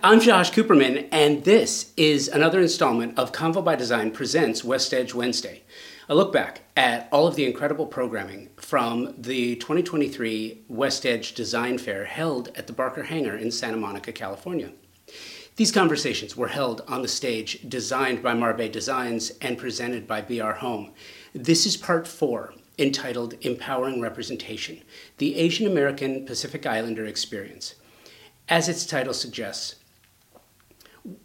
I'm Josh Cooperman, and this is another installment of Convo by Design presents West Edge Wednesday. A look back at all of the incredible programming from the 2023 West Edge Design Fair held at the Barker Hangar in Santa Monica, California. These conversations were held on the stage designed by Marbe Designs and presented by BR Home. This is part four, entitled Empowering Representation The Asian American Pacific Islander Experience. As its title suggests,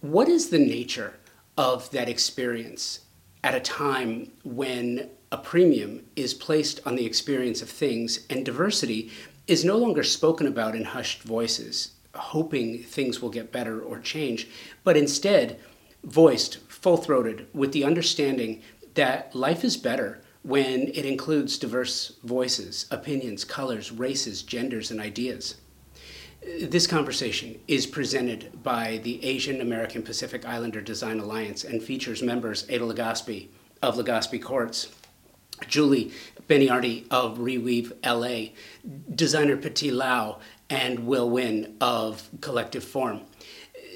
what is the nature of that experience at a time when a premium is placed on the experience of things and diversity is no longer spoken about in hushed voices, hoping things will get better or change, but instead voiced full throated with the understanding that life is better when it includes diverse voices, opinions, colors, races, genders, and ideas. This conversation is presented by the Asian American Pacific Islander Design Alliance and features members Ada Legaspi of Legaspi Courts, Julie Benniardi of Reweave LA, designer Peti Lau, and Will Nguyen of Collective Form.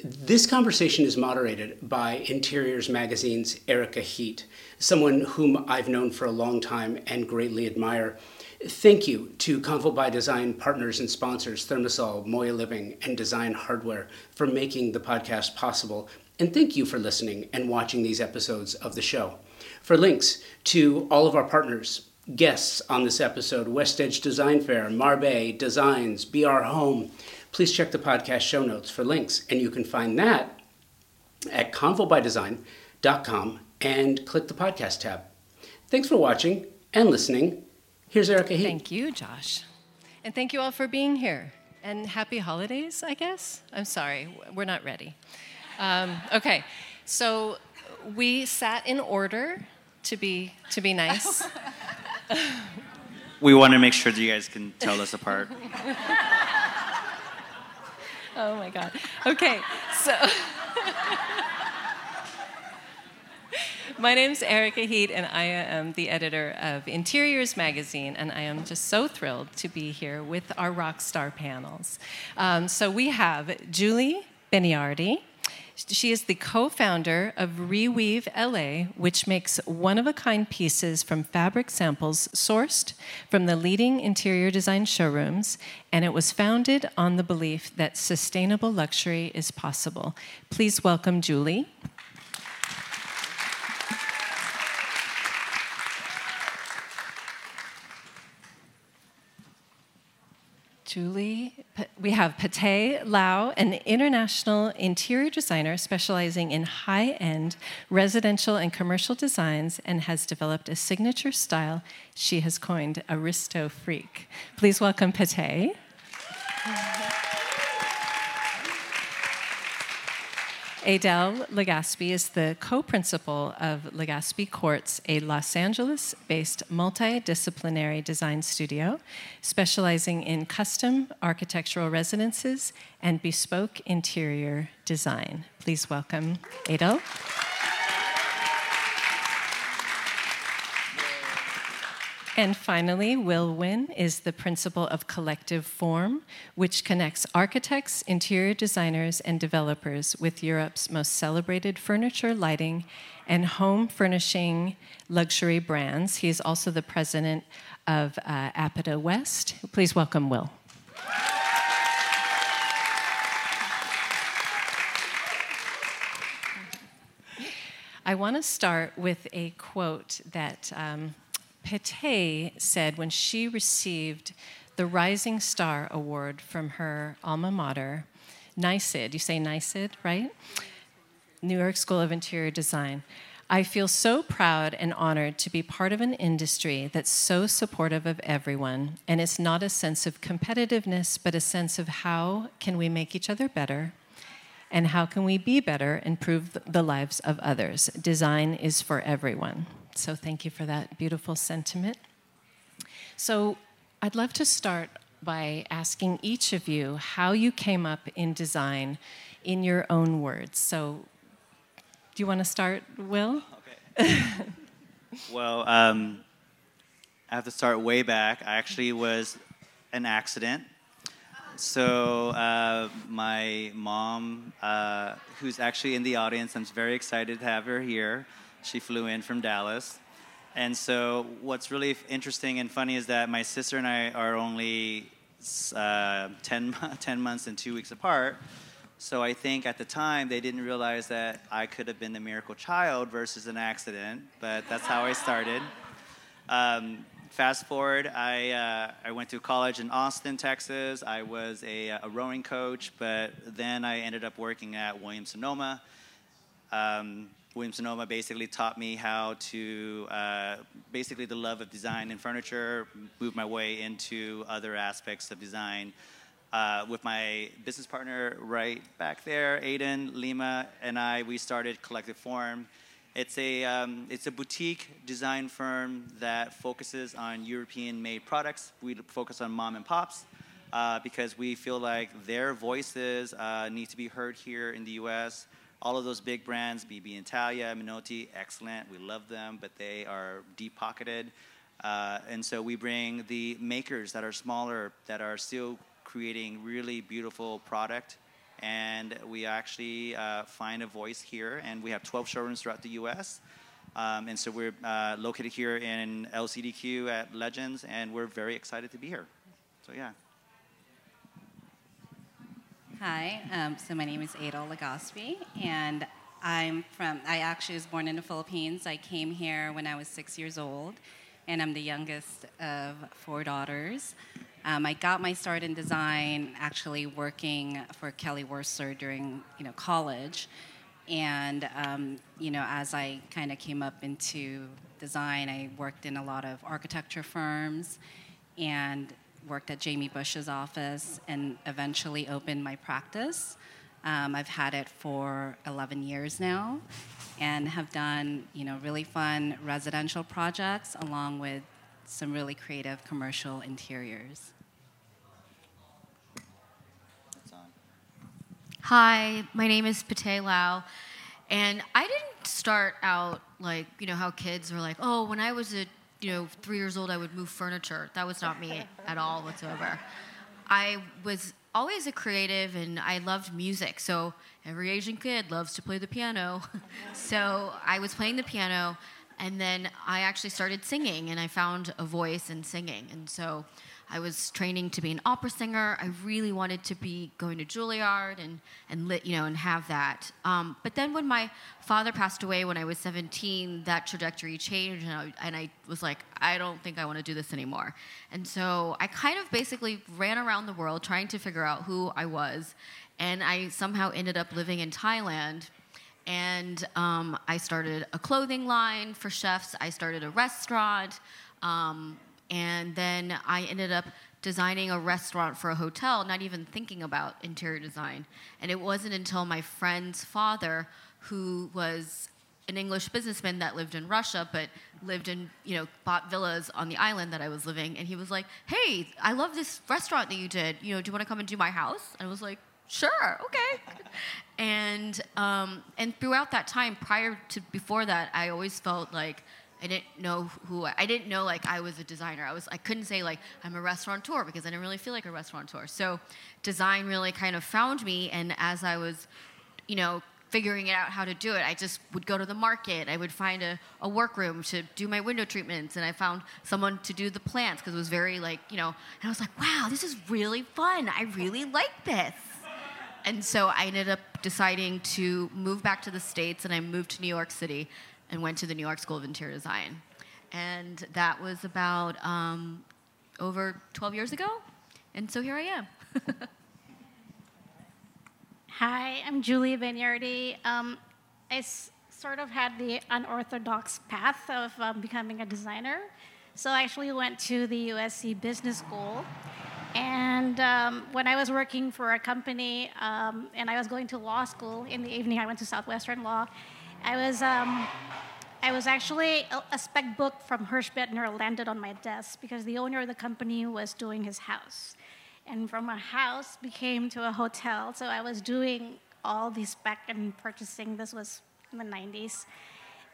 This conversation is moderated by Interiors Magazine's Erika Heet, someone whom I've known for a long time and greatly admire. Thank you to Convo by Design partners and sponsors, ThermaSol, Moya Living, and Design Hardware for making the podcast possible. And thank you for listening and watching these episodes of the show. For links to all of our partners, guests on this episode, West Edge Design Fair, Marbe Designs, BR Home, please check the podcast show notes for links. And you can find that at convobydesign.com and click the podcast tab. Thanks for watching and listening. Here's Erika Heet. Thank you, Josh. And thank you all for being here. And happy holidays, I guess. I'm sorry, we're not ready. Um, okay, so we sat in order to be to be nice. we want to make sure that you guys can tell us apart. oh my God. Okay, so. My name is Erika Heet, and I am the editor of Interiors Magazine, and I am just so thrilled to be here with our rock star panels. Um, so we have Julie Benniardi. She is the co founder of Reweave LA, which makes one of a kind pieces from fabric samples sourced from the leading interior design showrooms, and it was founded on the belief that sustainable luxury is possible. Please welcome Julie. Julie. We have Peti Lau, an international interior designer specializing in high end residential and commercial designs, and has developed a signature style she has coined Aristo Freak. Please welcome Peti. Edel Legaspi is the co principal of Legaspi Courts, a Los Angeles based multidisciplinary design studio specializing in custom architectural residences and bespoke interior design. Please welcome Edel. And finally, Will Nguyen is the principal of Collective Form, which connects architects, interior designers, and developers with Europe's most celebrated furniture, lighting, and home furnishing luxury brands. He is also the president of uh, West. Please welcome Will. I want to start with a quote that um, Peti said when she received the Rising Star Award from her alma mater, NYSID, you say NYSID, right? New York School of Interior Design. I feel so proud and honored to be part of an industry that's so supportive of everyone. And it's not a sense of competitiveness, but a sense of how can we make each other better and how can we be better and improve the lives of others. Design is for everyone. So thank you for that beautiful sentiment. So I'd love to start by asking each of you how you came up in design in your own words. So do you want to start, Will? Okay. well, um, I have to start way back. I actually was an accident. So uh, my mom, uh, who's actually in the audience, I'm very excited to have her here. She flew in from Dallas. And so what's really interesting and funny is that my sister and I are only uh, 10, 10 months and two weeks apart. So I think at the time they didn't realize that I could have been the miracle child versus an accident, but that's how I started. Um, fast forward, I, uh, I went to college in Austin, Texas. I was a, a, rowing coach, but then I ended up working at Williams Sonoma. Um, Williams Sonoma basically taught me how to, uh, basically the love of design and furniture, move my way into other aspects of design. Uh, with my business partner right back there, Aiden Lima, and I, we started Collective Form it's a, um, it's a boutique design firm that focuses on European made products. We focus on mom and pops uh, because we feel like their voices uh, need to be heard here in the US. All of those big brands, B&B Italia, Minotti, excellent. We love them, but they are deep pocketed. Uh, and so we bring the makers that are smaller, that are still creating really beautiful product and we actually uh, find a voice here. And we have 12 showrooms throughout the U.S. Um, and so we're uh, located here in LCDQ at Legends, and we're very excited to be here. So yeah. Hi, um, so my name is Ada Legaspi, and I'm from, I actually was born in the Philippines. I came here when I was six years old, and I'm the youngest of four daughters. Um, I got my start in design actually working for Kelly Wearstler during you know college, and um, you know as I kind of came up into design, I worked in a lot of architecture firms, and worked at Jamie Bush's office, and eventually opened my practice. Um, I've had it for 11 years now, and have done you know really fun residential projects along with some really creative commercial interiors. Hi, my name is Peti Lau, and I didn't start out like you know how kids are like, oh, when I was a you know three years old, I would move furniture. That was not me at all whatsoever. I was always a creative, and I loved music. So every Asian kid loves to play the piano. so I was playing the piano, and then I actually started singing, and I found a voice in singing, and so I was training to be an opera singer. I really wanted to be going to Juilliard and and lit, you know, and have that. Um, but then when my father passed away when I was 17, that trajectory changed, and I, and I was like, I don't think I want to do this anymore. And so I kind of basically ran around the world trying to figure out who I was, and I somehow ended up living in Thailand. And um, I started a clothing line for chefs. I started a restaurant. Um, and then I ended up designing a restaurant for a hotel, not even thinking about interior design. And it wasn't until my friend's father, who was an English businessman that lived in Russia, but lived in, you know, bought villas on the island that I was living. And he was like, hey, I love this restaurant that you did. You know, do you want to come and do my house? And I was like, sure, okay. and, um, and throughout that time, prior to before that, I always felt like I didn't know who I, I, didn't know like I was a designer. I was I couldn't say like I'm a restaurateur because I didn't really feel like a restaurateur. So design really kind of found me and as I was, you know, figuring it out how to do it, I just would go to the market. I would find a, a workroom to do my window treatments and I found someone to do the plants because it was very like, you know, and I was like, wow, this is really fun. I really like this. And so I ended up deciding to move back to the States and I moved to New York City and went to the New York School of Interior Design. And that was about um, over 12 years ago. And so here I am. Hi, I'm Julia Benniardi. Um, I s- sort of had the unorthodox path of um, becoming a designer. So I actually went to the USC Business School. And um, when I was working for a company um, and I was going to law school in the evening, I went to Southwestern Law. I was um, I was actually a, spec book from Hirsch Bedner landed on my desk because the owner of the company was doing his house, and from a house became to a hotel. So I was doing all the spec and purchasing. This was in the 90s.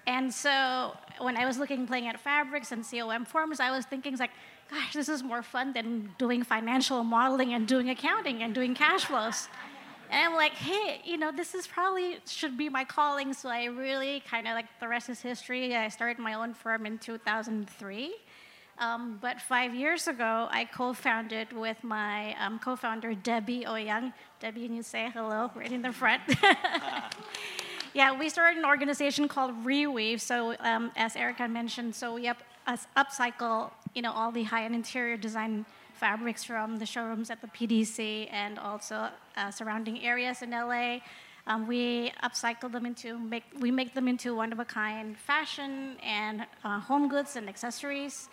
And so when I was looking, playing at fabrics and COM forms, I was thinking like, gosh, this is more fun than doing financial modeling and doing accounting and doing cash flows. And I'm like, hey, you know, this is probably should be my calling. So I really kind of like the rest is history. I started my own firm in 2003. Um, but five years ago, I co-founded with my um, co-founder Debbie Ouyang. Debbie, can you say hello right in the front? yeah, we started an organization called Reweave. So um, as Erika mentioned, so we up, us upcycle, you know, all the high-end interior design fabrics from the showrooms at the PDC and also uh, surrounding areas in LA. Um, we upcycle them into make we make them into one of a kind fashion and uh, home goods and accessories,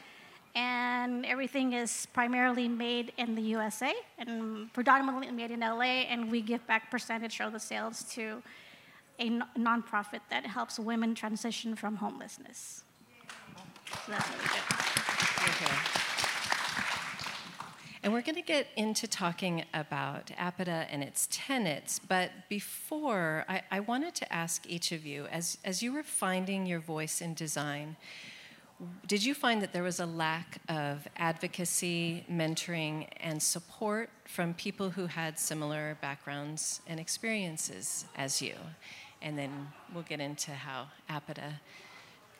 and everything is primarily made in the USA and predominantly made in LA. And we give back percentage of the sales to a nonprofit that helps women transition from homelessness. So that's we do. Okay. And we're going to get into talking about APIDA and its tenets, but before, I, I, wanted to ask each of you, as, as you were finding your voice in design, did you find that there was a lack of advocacy, mentoring, and support from people who had similar backgrounds and experiences as you? And then we'll get into how APIDA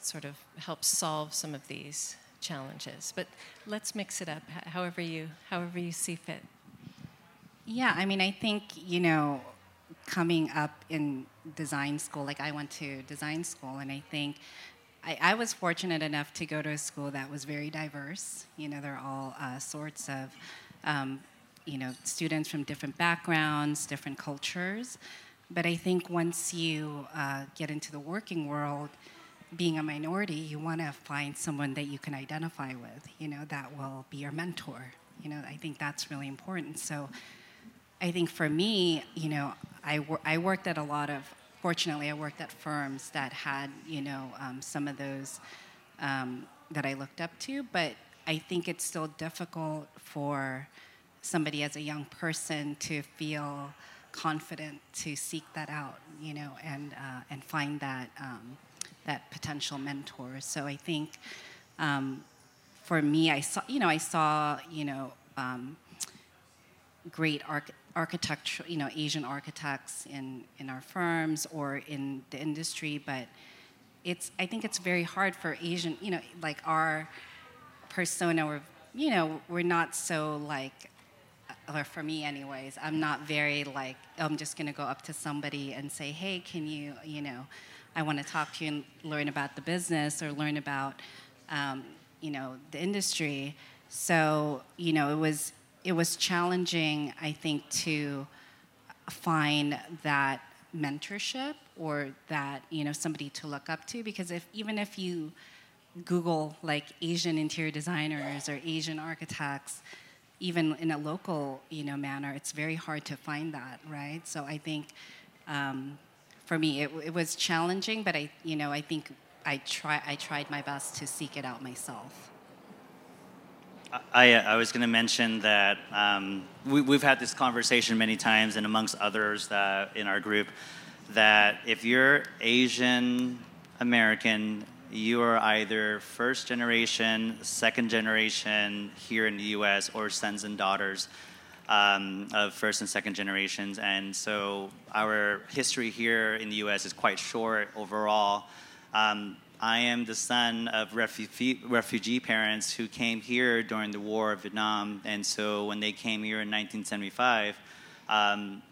sort of helps solve some of these challenges. But let's mix it up however you however you see fit. Yeah, I mean, I think you know, coming up in design school, like I went to design school, and I think I, I was fortunate enough to go to a school that was very diverse. You know, there are all uh, sorts of, um, you know, students from different backgrounds, different cultures. But I think once you uh, get into the working world, being a minority, you want to find someone that you can identify with, you know, that will be your mentor. You know, I think that's really important. So I think for me, you know, I, wor- I worked at a lot of, fortunately, I worked at firms that had, you know, um, some of those um, that I looked up to, but I think it's still difficult for somebody as a young person to feel confident to seek that out, you know, and, uh, and find that. Um, that potential mentor. So I think um, for me, I saw, you know, I saw, you know, um, great arch- architecture, you know, Asian architects in, in our firms or in the industry, but it's, I think it's very hard for Asian, you know, like our persona, we're, you know, we're not so like, or for me anyways, I'm not very like, I'm just gonna go up to somebody and say, hey, can you, you know, I want to talk to you and learn about the business or learn about, um, you know, the industry. So, you know, it was it was challenging, I think, to find that mentorship or that you know somebody to look up to because if even if you Google like Asian interior designers or Asian architects, even in a local you know manner, it's very hard to find that, right? So I think um, for me, it, it was challenging, but I, you know, I think I try, I tried my best to seek it out myself. I, I was going to mention that um, we, have had this conversation many times, and amongst others that in our group, that if you're Asian American, you are either first generation, second generation here in the US, or sons and daughters um, of first and second generations. And so our history here in the US is quite short overall. Um, I am the son of refugee, refugee parents who came here during the War of Vietnam. And so when they came here in 1975, um,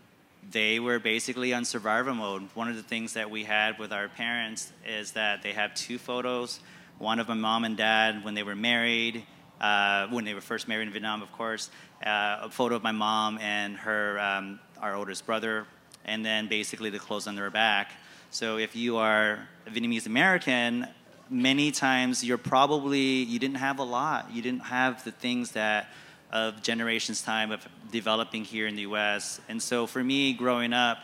they were basically on survival mode. One of the things that we had with our parents is that they have two photos one of my mom and dad when they were married, uh, when they were first married in Vietnam, of course, uh, a photo of my mom and her, um, our oldest brother, and then basically the clothes on their back. So if you are a Vietnamese American, many times you're probably you didn't have a lot. You didn't have the things that of generations time of developing here in the U.S. And so for me, growing up,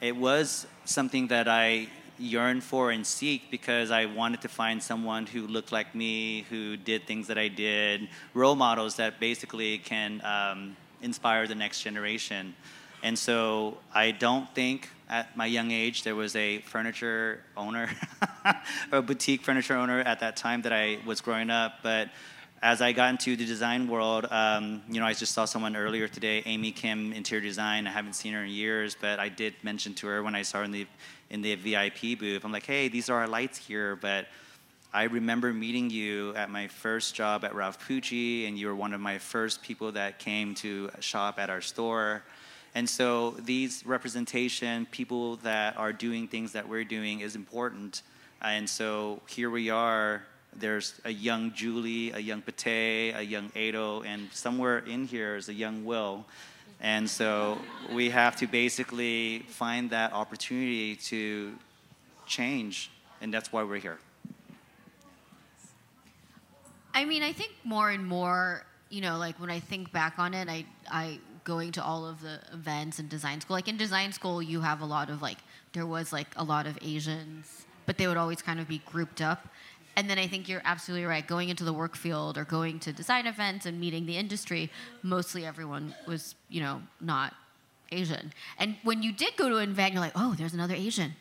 it was something that I yearn for and seek because I wanted to find someone who looked like me, who did things that I did, role models that basically can um, inspire the next generation. And so I don't think at my young age there was a furniture owner a boutique furniture owner at that time that I was growing up, but as I got into the design world, um, you know, I just saw someone earlier today, Amy Kim, interior design. I haven't seen her in years, but I did mention to her when I saw her in the in the VIP booth. I'm like, hey, these are our lights here, but I remember meeting you at my first job at Ralph Pucci, and you were one of my first people that came to shop at our store. And so these representation, people that are doing things that we're doing, is important. And so here we are there's a young Julie, a young Peti, a young Ado, and somewhere in here is a young Will. And so we have to basically find that opportunity to change, and that's why we're here. I mean, I think more and more, you know, like when I think back on it, I, I going to all of the events in design school. Like in design school, you have a lot of like, there was like a lot of Asians, but they would always kind of be grouped up and then I think you're absolutely right. Going into the work field or going to design events and meeting the industry, mostly everyone was, you know, not Asian. And when you did go to an event, you're like, oh, there's another Asian.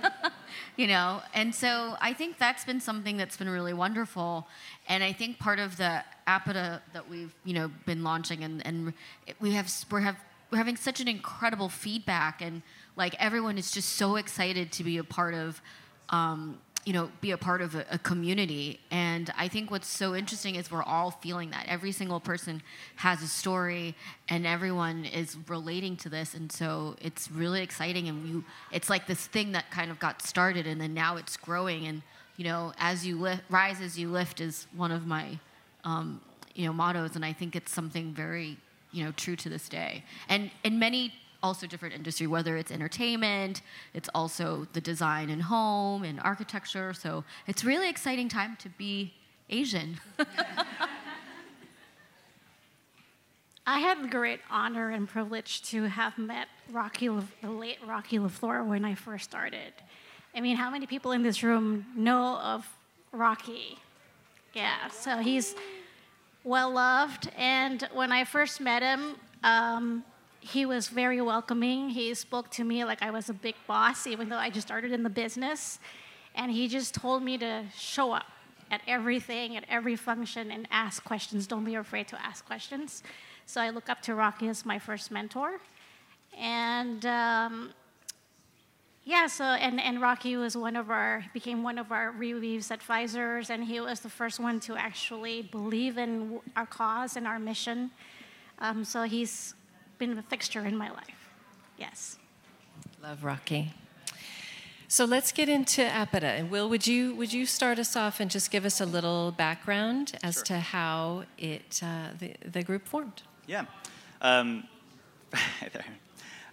you know? And so I think that's been something that's been really wonderful. And I think part of the APIDA that we've, you know, been launching and, and we have, we're, have, we're having such an incredible feedback and like everyone is just so excited to be a part of um, you know, be a part of a, a, community. And I think what's so interesting is we're all feeling that. Every single person has a story, and everyone is relating to this. And so it's really exciting. And you, it's like this thing that kind of got started, and then now it's growing. And you know, as you lift, rise as you lift is one of my, um, you know, mottos. And I think it's something very, you know, true to this day. And in many also different industry, whether it's entertainment, it's also the design and home and architecture. So it's really exciting time to be Asian. I had the great honor and privilege to have met Rocky, the late Rocky LaFleur when I first started. I mean, how many people in this room know of Rocky? Yeah, so he's well loved. And when I first met him, um, he was very welcoming. He spoke to me like I was a big boss, even though I just started in the business. And he just told me to show up at everything, at every function, and ask questions. Don't be afraid to ask questions. So I look up to Rocky as my first mentor. And um, yeah, so and, and Rocky was one of our became one of our Reweaves advisors, and he was the first one to actually believe in our cause and our mission. Um, so he's been a fixture in my life. Yes. Love Rocky. So let's get into APIDA. And Will, would you would you start us off and just give us a little background as sure. to how it uh, the the group formed? Yeah. Um, there.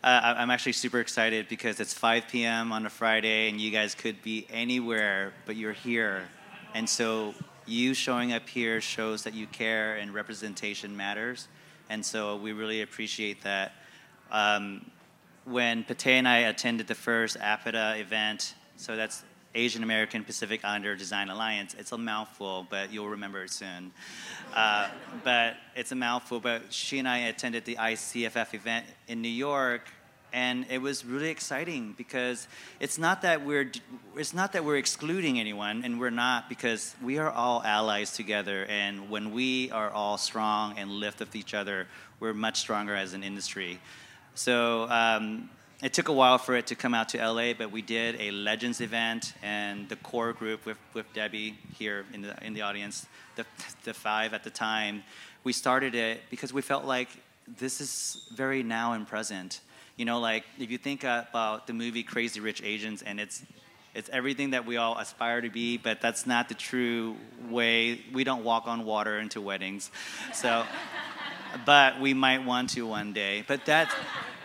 Uh, I'm actually super excited because it's 5 p.m. on a Friday, and you guys could be anywhere, but you're here, and so you showing up here shows that you care and representation matters. And so we really appreciate that. Um, when Peti and I attended the first APIDA event, so that's Asian American Pacific Islander Design Alliance. It's a mouthful, but you'll remember it soon. Uh, but it's a mouthful. But she and I attended the ICFF event in New York and it was really exciting because it's not that we're it's not that we're excluding anyone and we're not because we are all allies together. And when we are all strong and lift up each other we're much stronger as an industry. So um, it took a while for it to come out to LA, but we did a Legends event, and the core group with, with Debbie here in the, in the audience, the, the five at the time, we started it because we felt like this is very now and present you know, like if you think about the movie Crazy Rich Asians, and it's it's everything that we all aspire to be, but that's not the true way. We don't walk on water into weddings, so. but we might want to one day. But that's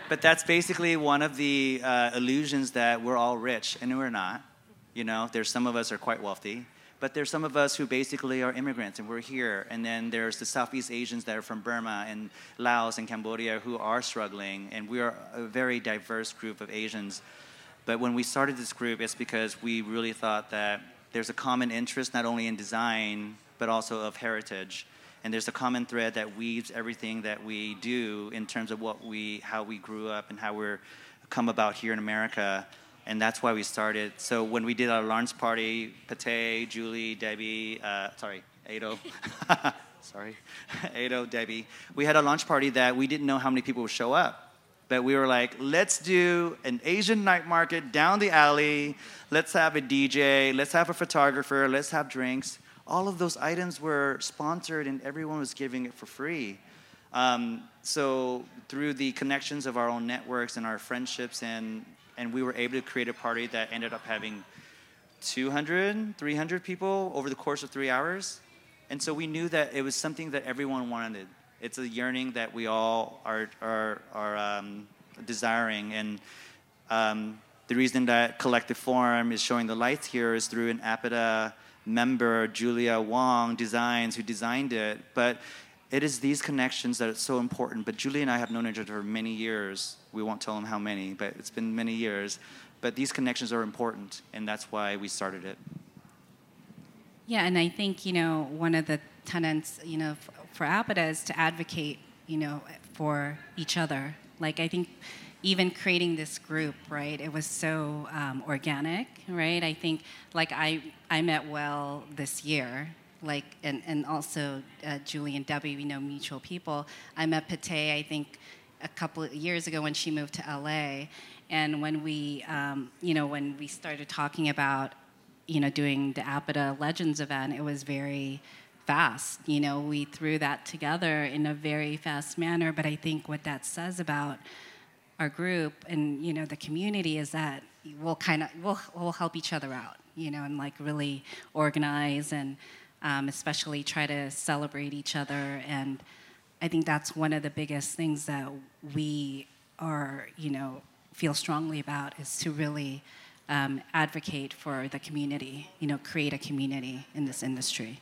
but that's basically one of the uh, illusions that we're all rich, and we're not. You know, there's some of us are quite wealthy, but there's some of us who basically are immigrants and we're here. And then there's the Southeast Asians that are from Burma and Laos and Cambodia who are struggling. And we are a very diverse group of Asians. But when we started this group, it's because we really thought that there's a common interest not only in design, but also of heritage. And there's a common thread that weaves everything that we do in terms of what we, how we grew up and how we're come about here in America and that's why we started. So when we did our launch party, Peti, Julie, Debbie, uh, sorry, Ado, sorry, Ado, Debbie, we had a launch party that we didn't know how many people would show up. But we were like, let's do an Asian night market down the alley. Let's have a DJ. Let's have a photographer. Let's have drinks. All of those items were sponsored and everyone was giving it for free. Um, so through the connections of our own networks and our friendships, and and we were able to create a party that ended up having 200, 300 people over the course of three hours. And so we knew that it was something that everyone wanted. It's a yearning that we all are, are, are um, desiring. And um, the reason that Collective Form is showing the lights here is through an APIDA member, Julia Wong Designs, who designed it. But it is these connections that are so important. But Julie and I have known each other for many years. We won't tell them how many, but it's been many years. But these connections are important, and that's why we started it. Yeah, and I think, you know, one of the tenets, you know, for APIDA is to advocate, you know, for each other. Like, I think even creating this group, right, it was so um, organic, right? I think, like, I, I met Well this year, like, and, and also uh, Julie and Debbie, we know mutual people. I met Peti, I think, a couple of years ago when she moved to LA. And when we, um, you know, when we started talking about, you know, doing the APIDA Legends event, it was very fast. You know, we threw that together in a very fast manner. But I think what that says about our group and you know the community is that we'll kind of we'll, we'll help each other out. You know, and like really organize and um, especially try to celebrate each other. And I think that's one of the biggest things that we are, you know, feel strongly about is to really um, advocate for the community, you know, create a community in this industry.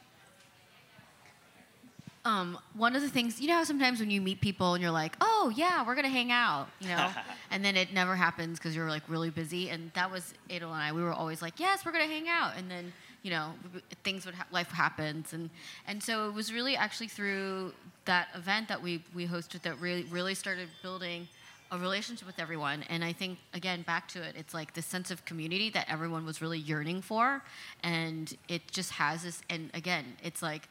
Um, one of the things, you know, how sometimes when you meet people and you're like, oh, yeah, we're going to hang out, you know, and then it never happens because you're like really busy. And that was Edel and I. We were always like, yes, we're going to hang out. And then, you know, things would, ha- life happens. And, and so it was really actually through that event that we, we hosted that really, really started building a relationship with everyone. And I think, again, back to it, it's like this sense of community that everyone was really yearning for. And it just has this, and again, it's like,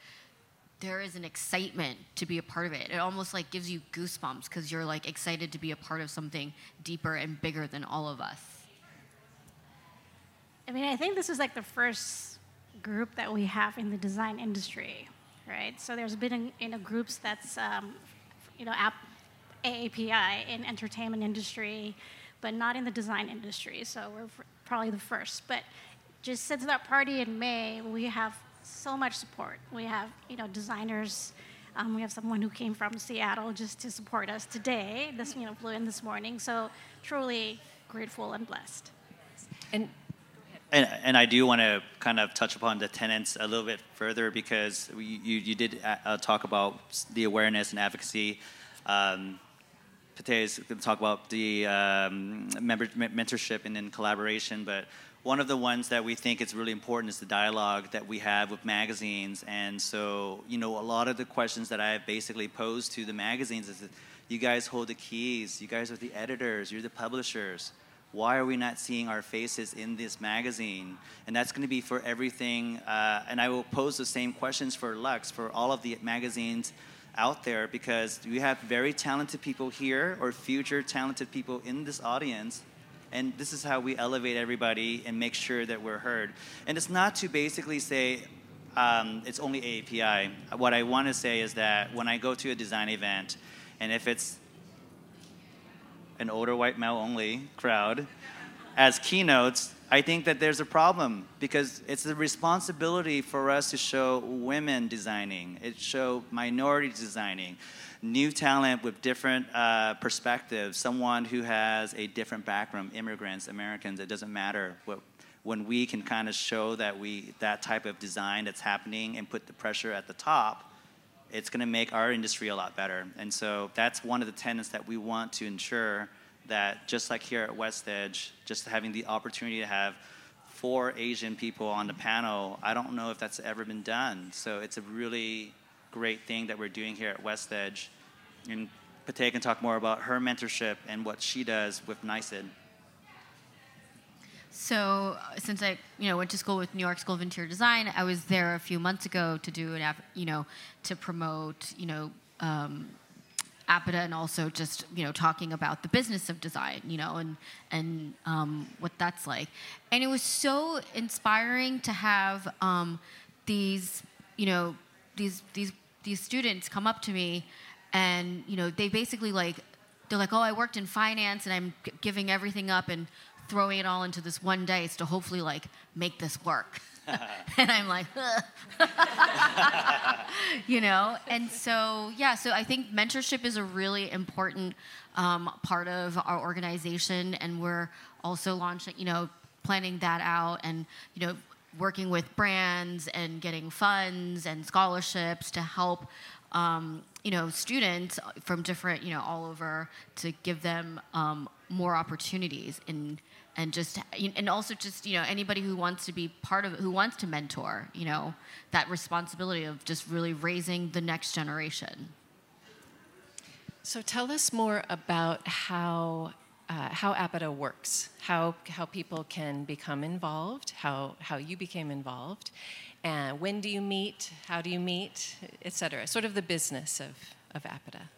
there is an excitement to be a part of it. It almost like gives you goosebumps because you're like excited to be a part of something deeper and bigger than all of us. I mean, I think this is like the first group that we have in the design industry, right? So there's been in, a groups that's, um, you know, app, AAPI in entertainment industry, but not in the design industry. So we're probably the first. But just since that party in May, we have so much support. We have, you know, designers. Um, we have someone who came from Seattle just to support us today. This, you know, flew in this morning. So truly grateful and blessed. And and, and I do want to kind of touch upon the tenants a little bit further because you, you did uh, uh talk about the awareness and advocacy. Um, Peti is going to talk about the um, member, mentorship and then collaboration, but one of the ones that we think is really important is the dialogue that we have with magazines. And so, you know, a lot of the questions that I have basically posed to the magazines is that you guys hold the keys, you guys are the editors, you're the publishers. Why are we not seeing our faces in this magazine? And that's going to be for everything. Uh, and I will pose the same questions for Luxe, for all of the magazines out there, because we have very talented people here or future talented people in this audience and this is how we elevate everybody and make sure that we're heard. And it's not to basically say um, it's only AAPI. What I want to say is that when I go to a design event, and if it's an older white male only crowd, as keynotes, I think that there's a problem because it's the responsibility for us to show women designing, it show minority designing, new talent with different uh, perspectives, someone who has a different background, immigrants, Americans, it doesn't matter. What, when we can kind of show that we that type of design that's happening and put the pressure at the top, it's going to make our industry a lot better. And so that's one of the tenets that we want to ensure that just like here at West Edge, just having the opportunity to have four Asian people on the panel, I don't know if that's ever been done. So it's a really great thing that we're doing here at West Edge. And Peti can talk more about her mentorship and what she does with NYSID. So since I, you know, went to school with New York School of Interior Design, I was there a few months ago to do an, you know, to promote, you know, um, and also just, you know, talking about the business of design, you know, and and um, what that's like. And it was so inspiring to have um, these, you know, these these these students come up to me, and you know, they basically like, they're like, oh, I worked in finance and I'm giving everything up and throwing it all into this one dice to hopefully like make this work. and I'm like, you know, and so yeah, so I think mentorship is a really important um, part of our organization, and we're also launching, you know, planning that out, and you know, working with brands and getting funds and scholarships to help. Um, you know, students from different, you know, all over to give them um, more opportunities and and just and also just you know anybody who wants to be part of who wants to mentor you know that responsibility of just really raising the next generation So tell us more about how uh, how APIDA works, how how people can become involved, how how you became involved, and when do you meet, how do you meet, et cetera. Sort of the business of of APIDA.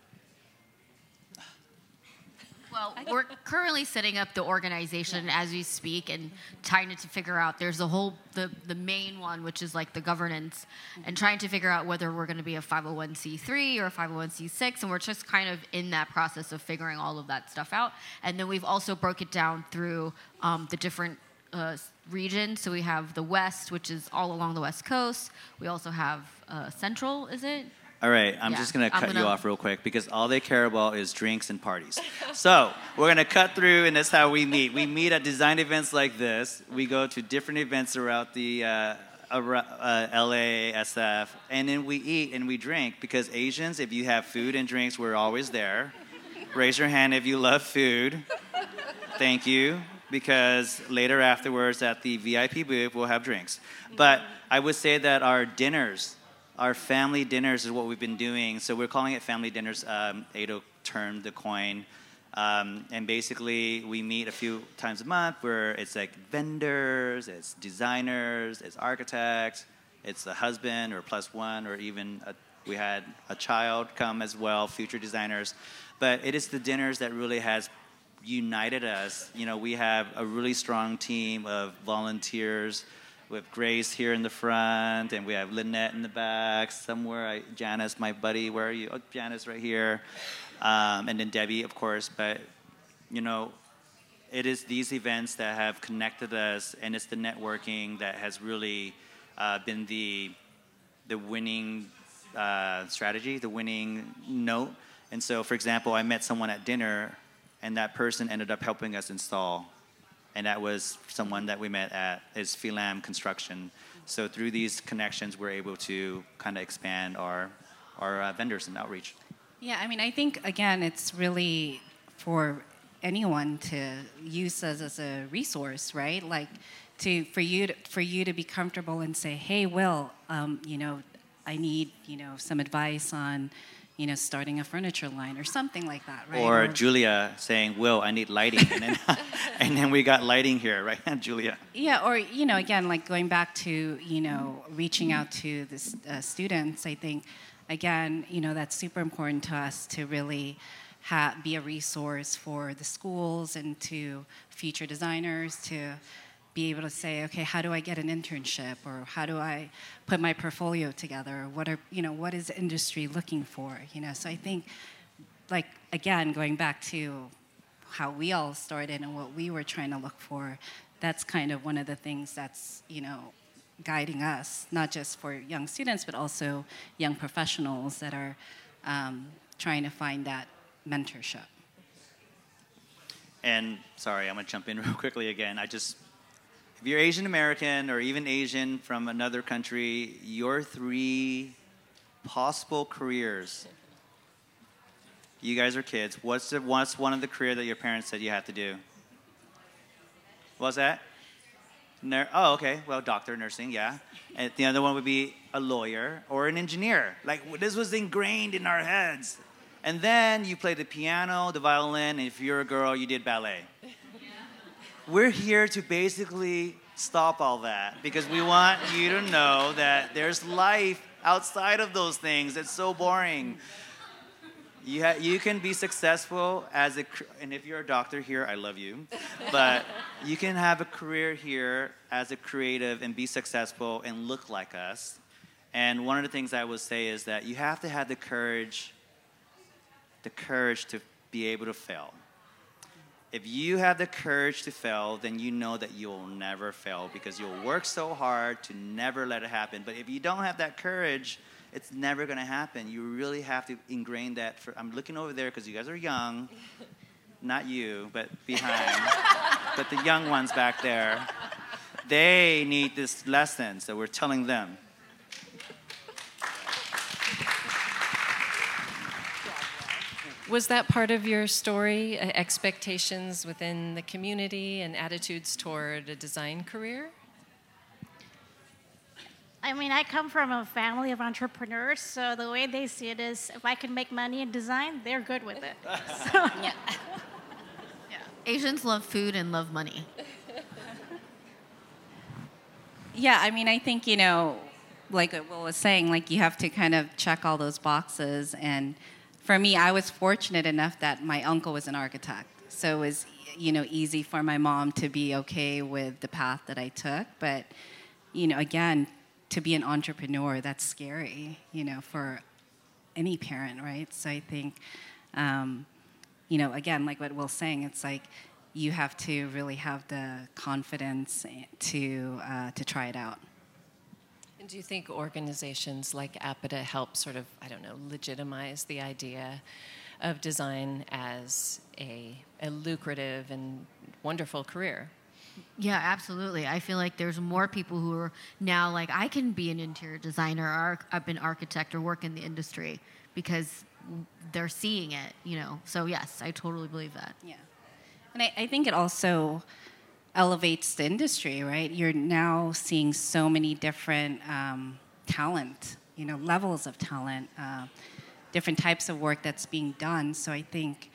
Well we're currently setting up the organization as we speak and trying to figure out there's a whole the, the main one which is like the governance and trying to figure out whether we're going to be a 501c3 or a 501c6 and we're just kind of in that process of figuring all of that stuff out. And then we've also broke it down through um, the different uh, regions. So we have the west which is all along the west coast. We also have uh, central is it All right, I'm Yeah, just gonna I'm cut you gonna- off real quick because all they care about is drinks and parties. so we're gonna cut through, and that's how we meet. We meet at design events like this. We go to different events throughout the uh, ar- uh, LA, SF, and then we eat and we drink because Asians, if you have food and drinks, we're always there. Raise your hand if you love food. Thank you, because later afterwards at the VIP booth, we'll have drinks. But I would say that our dinners, our family dinners is what we've been doing. So we're calling it family dinners. Um, Ado termed the coin. Um, and basically, we meet a few times a month where it's like vendors, it's designers, it's architects, it's a husband or plus one, or even a, we had a child come as well, future designers. But it is the dinners that really has united us. You know, we have a really strong team of volunteers with Grace here in the front, and we have Lynette in the back somewhere. I, Janice, my buddy, where are you? Oh, Janice, right here. Um, and then Debbie, of course. But, you know, it is these events that have connected us, and it's the networking that has really uh, been the the winning uh, strategy, the winning note. And so, for example, I met someone at dinner, and that person ended up helping us install, and that was someone that we met at is Philam Construction. So through these connections, we're able to kind of expand our our uh, vendors and outreach. Yeah, I mean, I think again, it's really for anyone to use us as a resource, right? Like, to for you to, for you to be comfortable and say, "Hey, Will, um, you know, I need you know some advice on." You know, starting a furniture line or something like that, right? Or Julia saying, "Will, I need lighting," and then and then we got lighting here, right, Julia? Yeah, or you know, again, like going back to you know reaching out to the uh, students. I think, again, you know, that's super important to us to really ha- be a resource for the schools and to future designers to be able to say, okay, how do I get an internship, or how do I put my portfolio together? What are you know, what is industry looking for? You know, so I think, like again, going back to how we all started and what we were trying to look for, that's kind of one of the things that's, you know, guiding us, not just for young students, but also young professionals that are um, trying to find that mentorship. And sorry, I'm gonna jump in real quickly again. I just, if you're Asian American or even Asian from another country, your three possible careers. You guys are kids. What's the, what's one of the career that your parents said you had to do? What's that? Nur- oh, okay. Well, doctor, nursing, yeah. And the other one would be a lawyer or an engineer. Like this was ingrained in our heads. And then you played the piano, the violin, and if you're a girl, you did ballet. We're here to basically stop all that because we want you to know that there's life outside of those things. It's so boring. You, ha- you can be successful as a, cr- and if you're a doctor here, I love you. But you can have a career here as a creative and be successful and look like us. And one of the things I would say is that you have to have the courage, the courage to be able to fail. If you have the courage to fail, then you know that you'll never fail because you'll work so hard to never let it happen. But if you don't have that courage, it's never going to happen. You really have to ingrain that. For, I'm looking over there because you guys are young. Not you, but behind. but the young ones back there. They need this lesson, so we're telling them. Was that part of your story? uh, Expectations within the community and attitudes toward a design career? I mean, I come from a family of entrepreneurs, so the way they see it is if I can make money in design, they're good with it. So, Yeah. Asians love food and love money. Yeah, I mean, I think, you know, like Will was saying, like you have to kind of check all those boxes. And for me, I was fortunate enough that my uncle was an architect. So it was, you know, easy for my mom to be okay with the path that I took. But, you know, again, to be an entrepreneur, that's scary, you know, for any parent, right? So I think, um, you know, again, like what Will's saying, it's like you have to really have the confidence to uh, to try it out. And do you think organizations like APIDA help sort of, I don't know, legitimize the idea of design as a, a lucrative and wonderful career? Yeah, absolutely. I feel like there's more people who are now like, I can be an interior designer or I've been architect or work in the industry because they're seeing it, you know. So yes, I totally believe that. Yeah, and I, I think it also elevates the industry, right? You're now seeing so many different um, talent, you know, levels of talent, uh, different types of work that's being done. So I think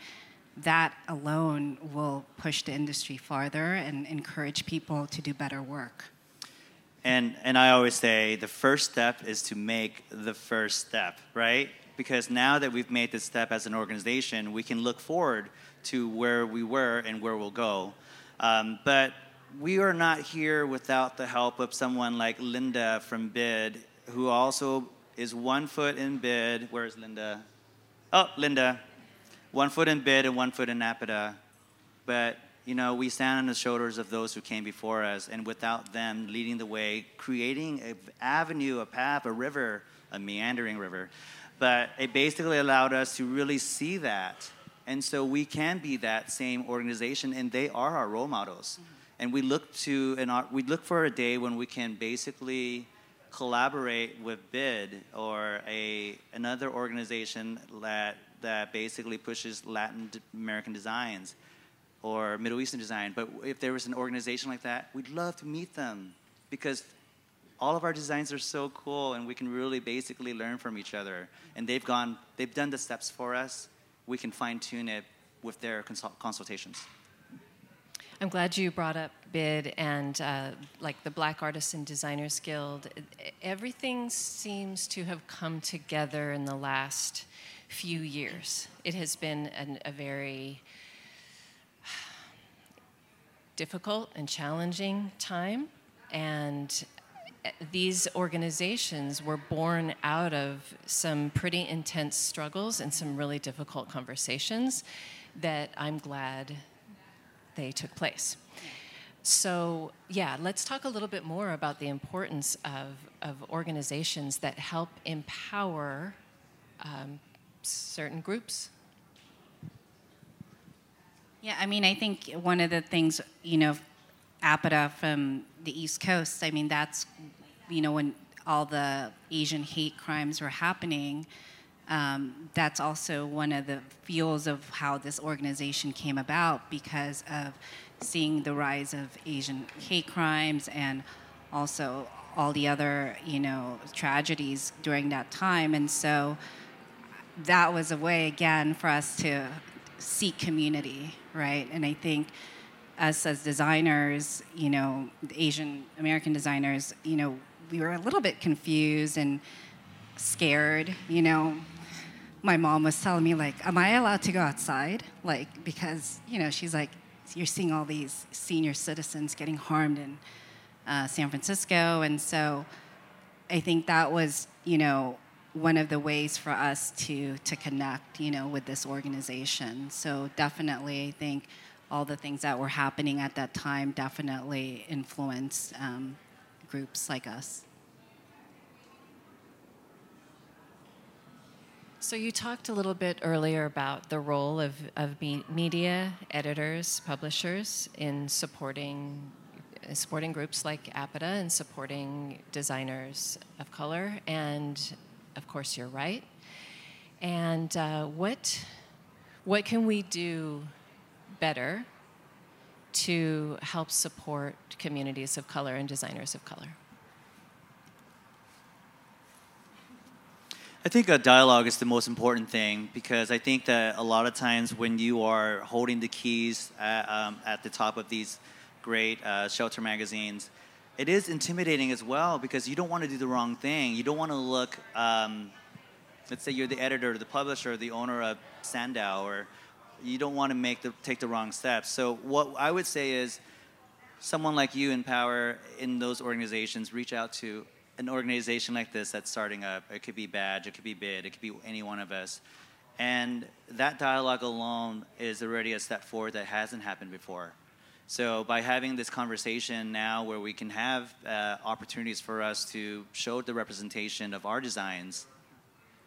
that alone will push the industry farther and encourage people to do better work. And, and I always say the first step is to make the first step, right? Because now that we've made this step as an organization, we can look forward to where we were and where we'll go. Um, but we are not here without the help of someone like Linda from BID, who also is one foot in BID. Where's Linda? Oh, Linda. One foot in BID and one foot in APIDA. But you know, we stand on the shoulders of those who came before us, and without them leading the way, creating an avenue, a path, a river, a meandering river. But it basically allowed us to really see that. And so we can be that same organization, and they are our role models. Mm-hmm. And we look to an art, we look for a day when we can basically collaborate with BID or a another organization that that basically pushes Latin American designs or Middle Eastern design. But if there was an organization like that, we'd love to meet them because all of our designs are so cool and we can really basically learn from each other. And they've gone, they've done the steps for us. We can fine tune it with their consult- consultations. I'm glad you brought up BID and uh, like the Black Artists and Designers Guild. Everything seems to have come together in the last few years. It has been an, a very difficult and challenging time, and these organizations were born out of some pretty intense struggles and some really difficult conversations that I'm glad they took place. So, yeah, let's talk a little bit more about the importance of, of organizations that help empower um, certain groups. Yeah, I mean, I think one of the things, you know, APIDA from the East Coast, I mean, that's, you know, when all the Asian hate crimes were happening, um, that's also one of the fuels of how this organization came about because of seeing the rise of Asian hate crimes and also all the other, you know, tragedies during that time. And so that was a way, again, for us to seek community, right? And I think us as designers, you know, Asian American designers, you know, we were a little bit confused and scared, you know. My mom was telling me like, "Am I allowed to go outside?" Like because you know she's like, "You're seeing all these senior citizens getting harmed in uh, San Francisco," and so I think that was you know one of the ways for us to to connect, you know, with this organization. So definitely, I think all the things that were happening at that time definitely influenced um, groups like us. So you talked a little bit earlier about the role of, of me- media editors, publishers in supporting supporting groups like APIDA and supporting designers of color. And of course, you're right. And uh, what what can we do better to help support communities of color and designers of color? I think a dialogue is the most important thing because I think that a lot of times when you are holding the keys at, um, at the top of these great uh, shelter magazines, it is intimidating as well because you don't want to do the wrong thing. You don't want to look, um, let's say you're the editor, the publisher, the owner of Sandow, or you don't want to make the, take the wrong steps. So what I would say is, someone like you in power in those organizations, reach out to an organization like this that's starting up. It could be Badge, it could be Bid, it could be any one of us. And that dialogue alone is already a step forward that hasn't happened before. So by having this conversation now where we can have uh, opportunities for us to show the representation of our designs,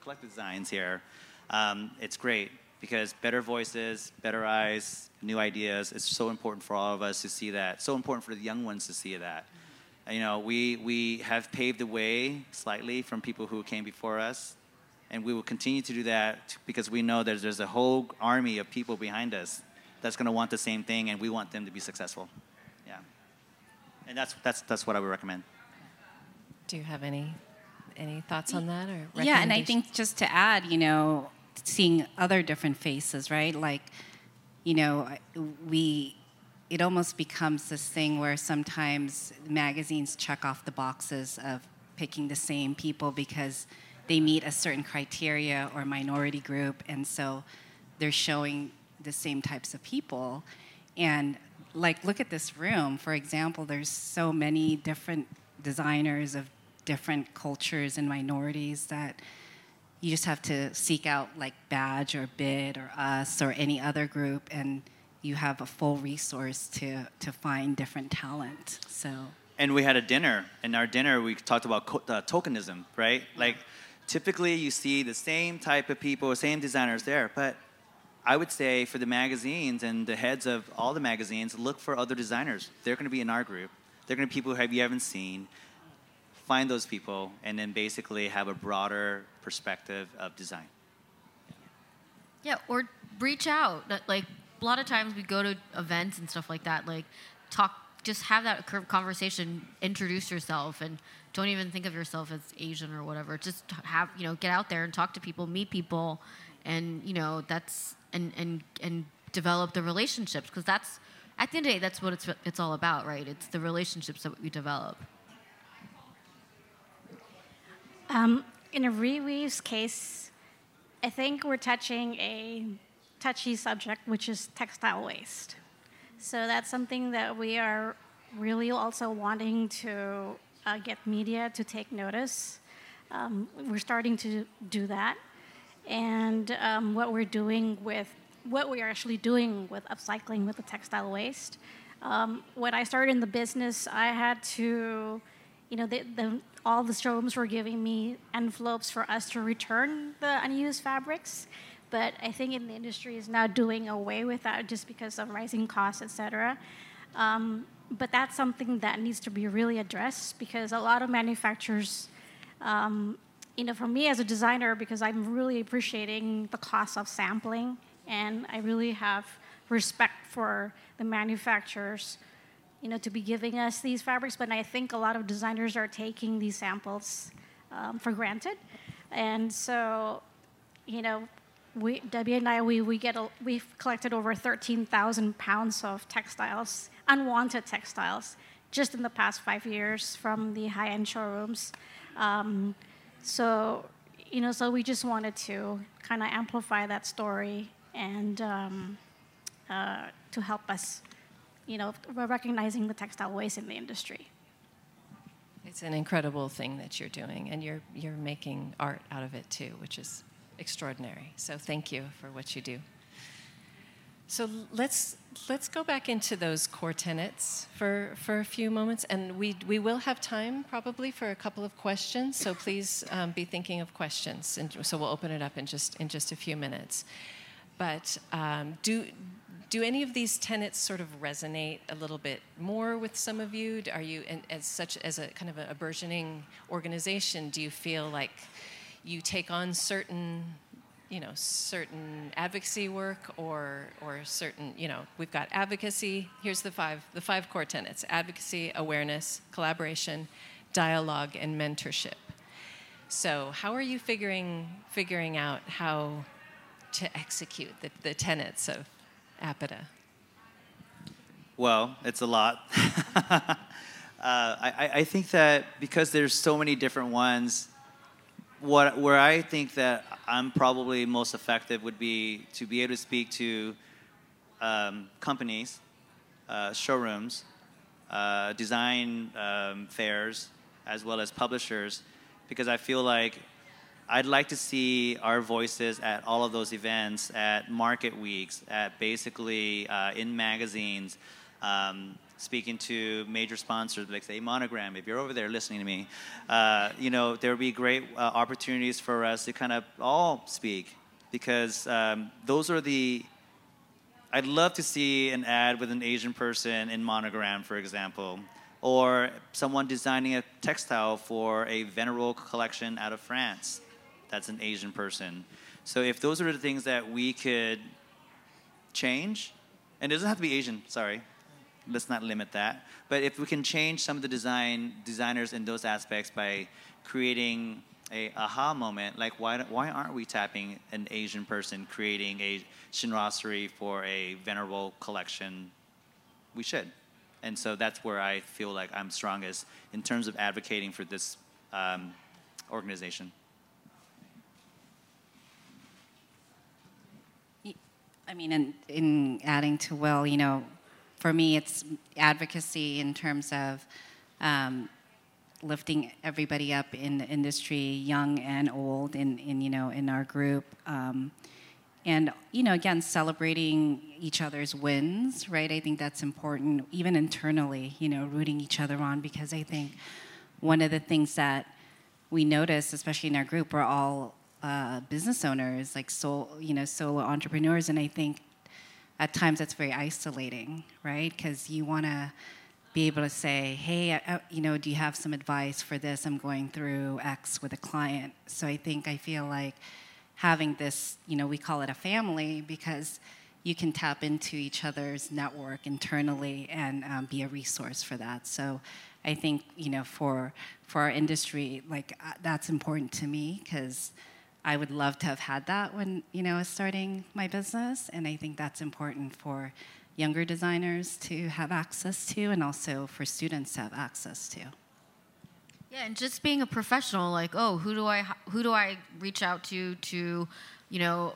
collective designs here, um, it's great because better voices, better eyes, new ideas, it's so important for all of us to see that. So important for the young ones to see that you know, we, we have paved the way slightly from people who came before us, and we will continue to do that because we know that there's a whole army of people behind us that's going to want the same thing, and we want them to be successful. Yeah. And that's, that's, that's what I would recommend. Do you have any any thoughts on that or yeah and i think just to add you know seeing other different faces right? Like you know we it almost becomes this thing where sometimes magazines check off the boxes of picking the same people because they meet a certain criteria or minority group and so they're showing the same types of people. And like look at this room. For example there's so many different designers of different cultures and minorities that you just have to seek out like badge or bid or us or any other group and you have a full resource to, to find different talent. So. And we had a dinner. and our dinner, we talked about co- uh, tokenism, right? Like, typically you see the same type of people, same designers there, but I would say for the magazines and the heads of all the magazines, look for other designers. They're going to be in our group. They're going to be people who you haven't seen. Find those people, and then basically have a broader perspective of design. Yeah, or reach out. Like a lot of times we go to events and stuff like that, like talk, just have that conversation, introduce yourself, and don't even think of yourself as Asian or whatever. Just have you know, get out there and talk to people, meet people, and you know that's and and and develop the relationships because that's at the end of the day that's what it's it's all about, right? It's the relationships that we develop. Um, in a reweave's case, I think we're touching a touchy subject, which is textile waste. So that's something that we are really also wanting to uh, get media to take notice. Um, we're starting to do that. And um, what we're doing with what we are actually doing with upcycling with the textile waste. Um, when I started in the business, I had to, you know, the, the, all the showrooms were giving me envelopes for us to return the unused fabrics but I think in the industry is now doing away with that just because of rising costs, et cetera. Um, but that's something that needs to be really addressed because a lot of manufacturers, um, you know, for me as a designer, because I'm really appreciating the cost of sampling, and I really have respect for the manufacturers, you know, to be giving us these fabrics. But I think a lot of designers are taking these samples um, for granted, and so, you know, we, Debbie and I, we, we get a, we've collected over 13,000 pounds of textiles, unwanted textiles, just in the past five years from the high-end showrooms. Um, so, you know, so we just wanted to kind of amplify that story and um, uh, to help us, you know, recognizing the textile waste in the industry. It's an incredible thing that you're doing, and you're you're making art out of it too, which is extraordinary. So thank you for what you do. So let's let's go back into those core tenets for, for a few moments, and we we will have time probably for a couple of questions. So please um, be thinking of questions, and so we'll open it up in just in just a few minutes. But um, do do any of these tenets sort of resonate a little bit more with some of you? Are you, as such as a kind of a burgeoning organization, do you feel like you take on certain you know certain advocacy work or or certain you know we've got advocacy here's the five the five core tenets advocacy awareness collaboration dialogue and mentorship so how are you figuring figuring out how to execute the, the tenets of Well it's a lot. Uh, I, I think that because there's so many different ones what where I think that I'm probably most effective would be to be able to speak to um, companies, uh, showrooms, uh, design um, fairs, as well as publishers, because I feel like I'd like to see our voices at all of those events, at market weeks, at basically uh, in magazines. Um, speaking to major sponsors, like say Monogram, if you're over there listening to me, uh, you know, there would be great uh, opportunities for us to kind of all speak because um, those are the. I'd love to see an ad with an Asian person in Monogram, for example, or someone designing a textile for a venerable collection out of France. That's an Asian person. So if those are the things that we could change, and it doesn't have to be Asian, sorry, let's not limit that. But if we can change some of the design designers in those aspects by creating a aha moment, like why why aren't we tapping an Asian person creating a chinoiserie for a venerable collection? We should, and so that's where I feel like I'm strongest in terms of advocating for this um, organization. I mean, in, in adding to Will, you know, for me, it's advocacy in terms of um, lifting everybody up in the industry, young and old, in, in you know in our group, um, and you know again celebrating each other's wins. Right, I think that's important, even internally. You know, rooting each other on because I think one of the things that we notice, especially in our group, we're all uh, business owners, like sole, you know, solo entrepreneurs, and I think at times that's very isolating, right? Because you want to be able to say, hey, uh, you know, do you have some advice for this? I'm going through X with a client. So I think I feel like having this, you know, we call it a family because you can tap into each other's network internally and um, be a resource for that. So I think, you know, for for our industry, like uh, that's important to me because I would love to have had that when you know starting my business, and I think that's important for younger designers to have access to, and also for students to have access to. Yeah, and just being a professional, like, oh, who do I who do I reach out to to, you know,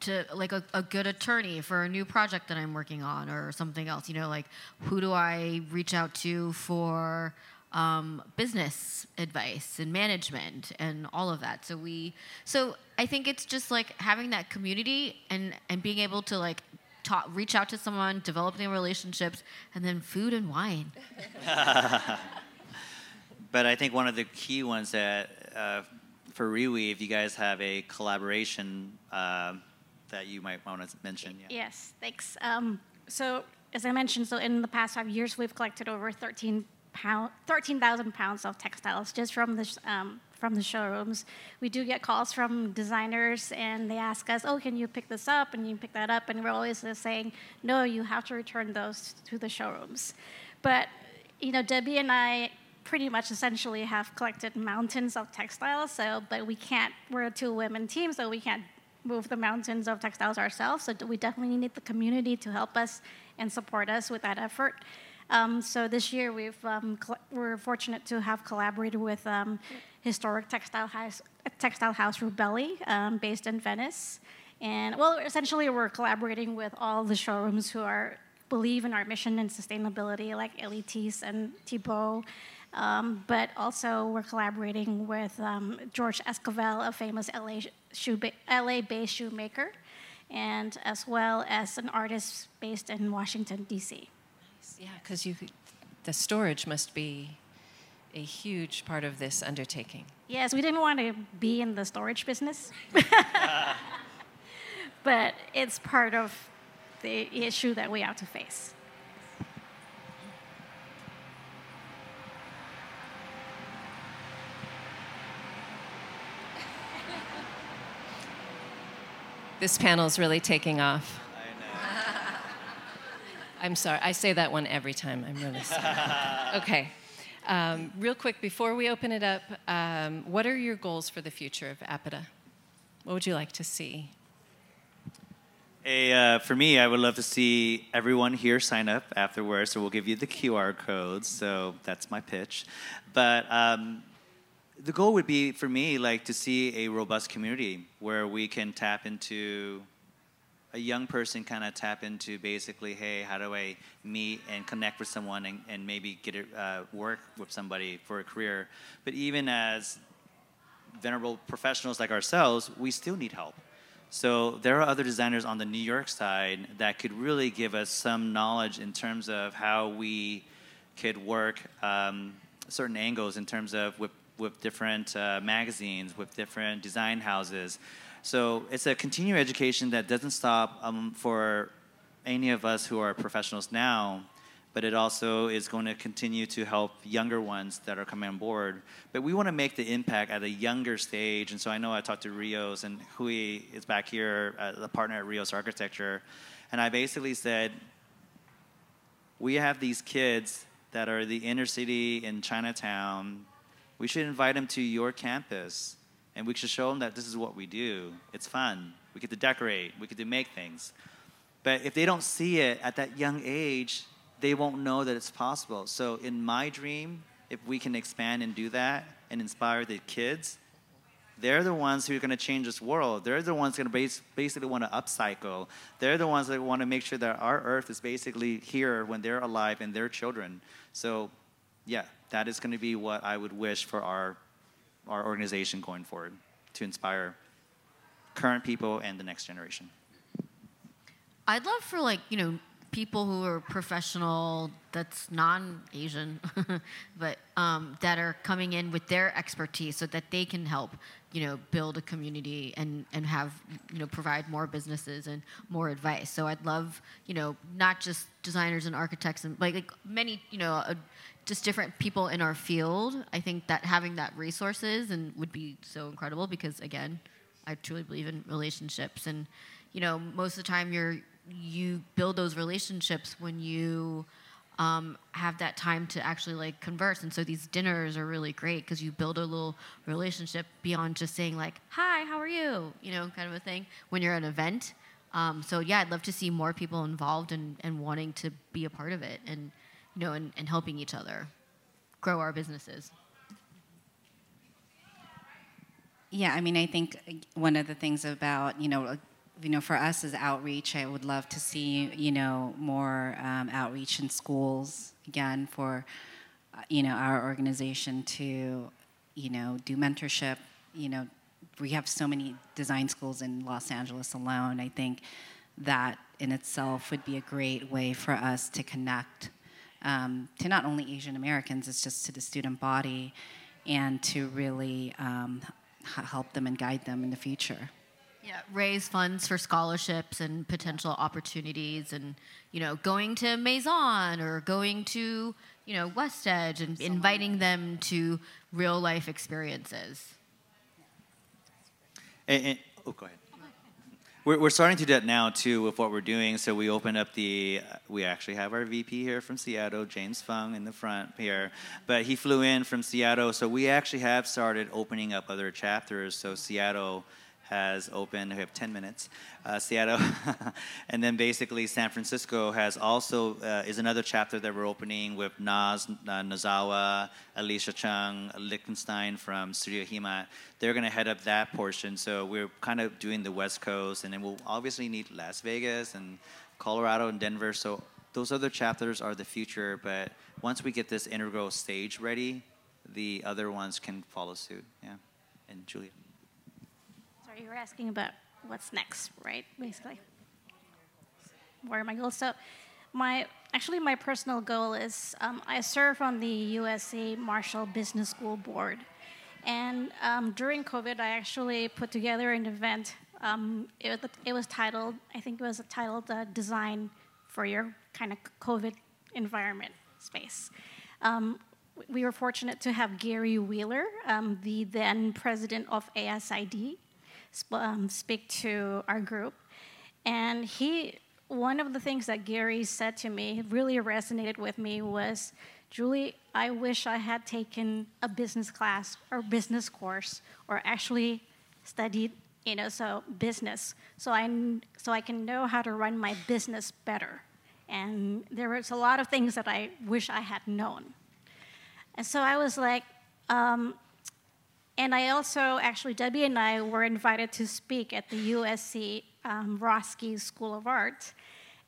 to like a, a good attorney for a new project that I'm working on or something else. You know, like who do I reach out to for um, business advice and management and all of that. So we, so I think it's just like having that community and and being able to like talk, reach out to someone, developing relationships, and then food and wine. but I think one of the key ones that uh, for Reweave, you guys have a collaboration uh, that you might want to mention. Yeah. Yes, thanks. Um, so as I mentioned, so in the past five years, we've collected over 13 pound, 13,000 pounds of textiles just from the, um, from the showrooms. We do get calls from designers and they ask us, oh, can you pick this up and you pick that up? And we're always saying, no, you have to return those to the showrooms. But, you know, Debbie and I pretty much essentially have collected mountains of textiles, so, but we can't, we're a two women team, so we can't move the mountains of textiles ourselves. So we definitely need the community to help us and support us with that effort. Um, so this year we've um, we're fortunate to have collaborated with um, historic textile house textile house Rubelli, um, based in Venice, and well, essentially we're collaborating with all the showrooms who are believe in our mission and sustainability, like Elitis and Thibaut. Um, but also, we're collaborating with um, George Esquivel, a famous LA, shoe ba- LA based shoemaker, and as well as an artist based in Washington, D.C. Yeah, because you, the storage must be a huge part of this undertaking. Yes, we didn't want to be in the storage business, but it's part of the issue that we have to face. This panel is really taking off. I'm sorry, I say that one every time. I'm really sorry. okay. Um, real quick, before we open it up, um, what are your goals for the future of APIDA? What would you like to see? A, uh, for me, I would love to see everyone here sign up afterwards. So we'll give you the QR codes. So that's my pitch. But um, the goal would be for me, like to see a robust community where we can tap into a young person kind of tap into basically, hey, how do I meet and connect with someone and, and maybe get it, uh, work with somebody for a career? But even as venerable professionals like ourselves, we still need help. So there are other designers on the New York side that could really give us some knowledge in terms of how we could work um, certain angles in terms of with, with different uh, magazines, with different design houses. So it's a continuing education that doesn't stop um, for any of us who are professionals now, but it also is going to continue to help younger ones that are coming on board. But we want to make the impact at a younger stage. And so I know I talked to Rios, and Hui is back here, uh, the partner at Rios Architecture. And I basically said, we have these kids that are the inner city in Chinatown. We should invite them to your campus and we should show them that this is what we do. It's fun. We get to decorate. We get to make things. But if they don't see it at that young age, they won't know that it's possible. So in my dream, if we can expand and do that and inspire the kids, they're the ones who are going to change this world. They're the ones going to basically want to upcycle. They're the ones that want to make sure that our earth is basically here when they're alive and their children. So, yeah, that is going to be what I would wish for our our organization going forward to inspire current people and the next generation? I'd love for like you know people who are professional that's non-asian but um, that are coming in with their expertise so that they can help you know build a community and and have you know provide more businesses and more advice so i'd love you know not just designers and architects and like, like many you know just different people in our field i think that having that resources and would be so incredible because again i truly believe in relationships and you know most of the time you're you build those relationships when you um, have that time to actually like converse. And so these dinners are really great because you build a little relationship beyond just saying like, "Hi, how are you?" You know, kind of a thing when you're at an event. Um, so yeah, I'd love to see more people involved and, and wanting to be a part of it, and you know, and, and helping each other grow our businesses. Yeah, I mean, I think one of the things about you know you know, for us as outreach, I would love to see, you know, more um, outreach in schools again for, uh, you know, our organization to, you know, do mentorship. You know, we have so many design schools in Los Angeles alone. I think that in itself would be a great way for us to connect um, to not only Asian Americans, it's just to the student body, and to really um, help them and guide them in the future. Yeah, raise funds for scholarships and potential opportunities, and you know, going to Maison or going to you know WestEdge and inviting them to real life experiences. And, and, oh, go ahead. We're, we're starting to do that now too with what we're doing. So we opened up the. Uh, we actually have our VP here from Seattle, James Fung, in the front here. But he flew in from Seattle, so we actually have started opening up other chapters. So Seattle has opened. We have 10 minutes. Uh, Seattle, and then basically San Francisco has also uh, is another chapter that we're opening with Naz uh, Nozawa, Alicia Chung, Lichtenstein from Studio Hema. They're going to head up that portion. So we're kind of doing the West Coast, and then we'll obviously need Las Vegas and Colorado and Denver. So those other chapters are the future. But once we get this integral stage ready, the other ones can follow suit. Yeah, and Julia. You were asking about what's next, right? Basically, where are my goals? So, my actually my personal goal is um, I serve on the USC Marshall Business School board, and um, during COVID, I actually put together an event. Um, it, it, was titled, I think it was titled uh, "Design for Your Kind of COVID Environment Space." Um, we were fortunate to have Gary Wheeler, um, the then president of ASID, um, speak to our group. And he, one of the things that Gary said to me really resonated with me was, Julie, I wish I had taken a business class or business course or actually studied, you know, so business, so I, so I can know how to run my business better. And there was a lot of things that I wish I had known. And so I was like, um, and I also, actually, Debbie and I were invited to speak at the USC um, Roski School of Art.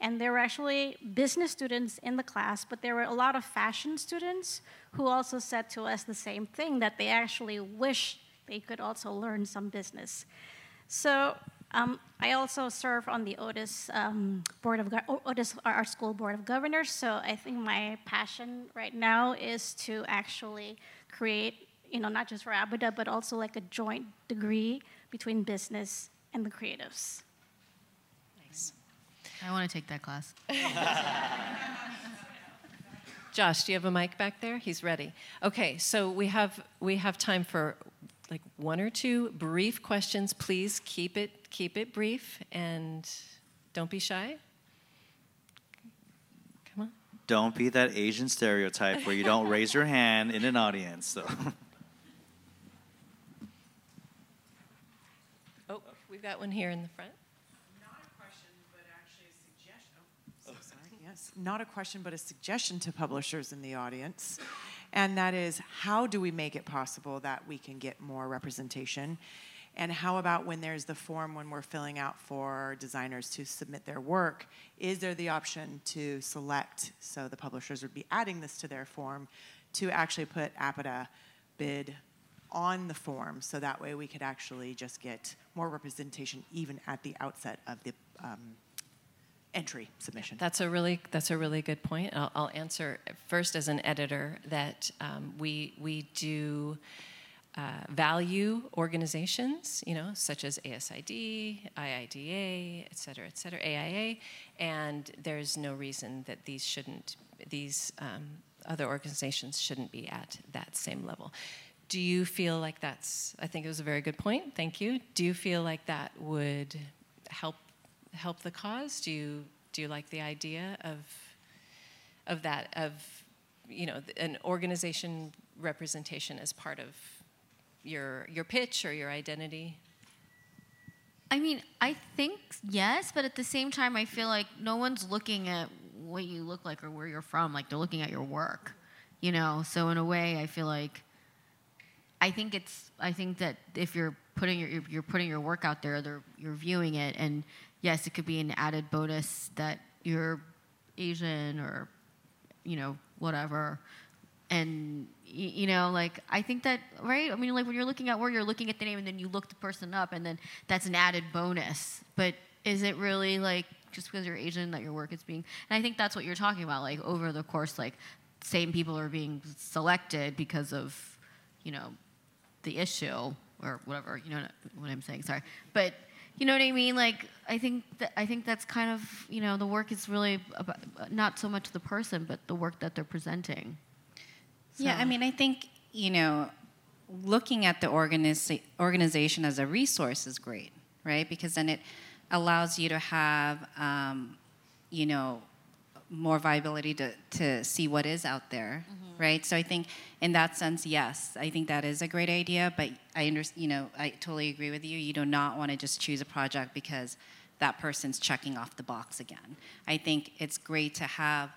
And there were actually business students in the class, but there were a lot of fashion students who also said to us the same thing that they actually wish they could also learn some business. So um, I also serve on the Otis um, board of Otis, our school board of governors. So I think my passion right now is to actually create you know, not just for APIDA, but also like a joint degree between business and the creatives. Nice. I want to take that class. Josh, do you have a mic back there? He's ready. Okay, so we have we have time for like one or two brief questions. Please keep it keep it brief and don't be shy. Come on. Don't be that Asian stereotype where you don't raise your hand in an audience. So. We've got one here in the front. Not a question, but actually a suggestion. Oh. Yes, not a question, but a suggestion to publishers in the audience. And that is how do we make it possible that we can get more representation? And how about when there's the form when we're filling out for designers to submit their work? Is there the option to select, so the publishers would be adding this to their form, to actually put APIDA bid on the form so that way we could actually just get more representation even at the outset of the um, entry submission. That's a really that's a really good point. I'll, I'll answer first as an editor that um, we we do. Uh, value organizations, you know, such as ASID, IIDA, et cetera, et cetera, AIA, and there's no reason that these shouldn't, these um, other organizations shouldn't be at that same level. Do you feel like that's? I think it was a very good point. Thank you. Do you feel like that would help help the cause? Do you do you like the idea of of that of you know an organization representation as part of your your pitch or your identity? I mean, I think yes, but at the same time, I feel like no one's looking at what you look like or where you're from. Like they're looking at your work, you know. So in a way, I feel like I think it's I think that if you're putting your you're putting your work out there, they're you're viewing it, and yes, it could be an added bonus that you're Asian or you know whatever, and you know like I think that right. I mean like when you're looking at where you're looking at the name and then you look the person up, and then that's an added bonus. But is it really like just because you're Asian that your work is being? And I think that's what you're talking about. Like over the course, like same people are being selected because of you know the issue or whatever. You know what I'm saying? Sorry, but you know what I mean. Like I think that I think that's kind of you know the work is really about, not so much the person, but the work that they're presenting. So. Yeah, I mean, I think you know, looking at the organiza- organization as a resource is great, right? Because then it allows you to have, um, you know, more viability to, to see what is out there, mm-hmm. right? So I think in that sense, yes, I think that is a great idea. But I understand, you know, I totally agree with you. You do not want to just choose a project because that person's checking off the box again. I think it's great to have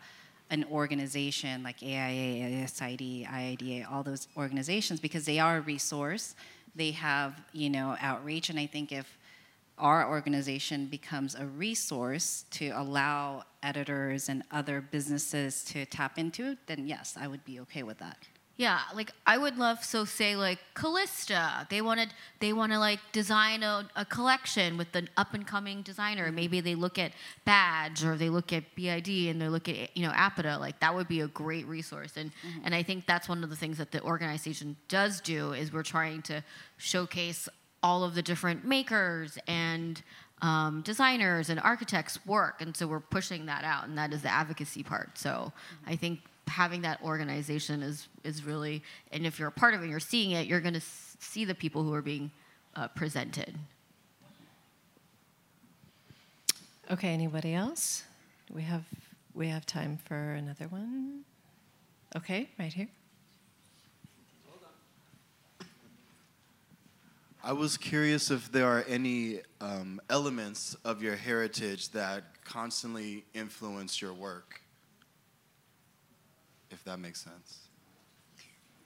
an organization like AIA, ASID, IIDA, all those organizations because they are a resource. They have, you know, outreach, and I think if our organization becomes a resource to allow editors and other businesses to tap into, then yes, I would be okay with that. Yeah, like I would love so say like Callista. They wanted they want to like design a, a collection with an up and coming designer. Maybe they look at Badge or they look at BID and they look at you know Apida. Like that would be a great resource. And mm-hmm. and I think that's one of the things that the organization does do is we're trying to showcase all of the different makers and um, designers and architects work. And so we're pushing that out, and that is the advocacy part. So. I think having that organization is is really and if you're a part of it you're seeing it you're going to see the people who are being uh, presented okay anybody else we have we have time for another one okay right here I was curious if there are any um, elements of your heritage that constantly influence your work if that makes sense.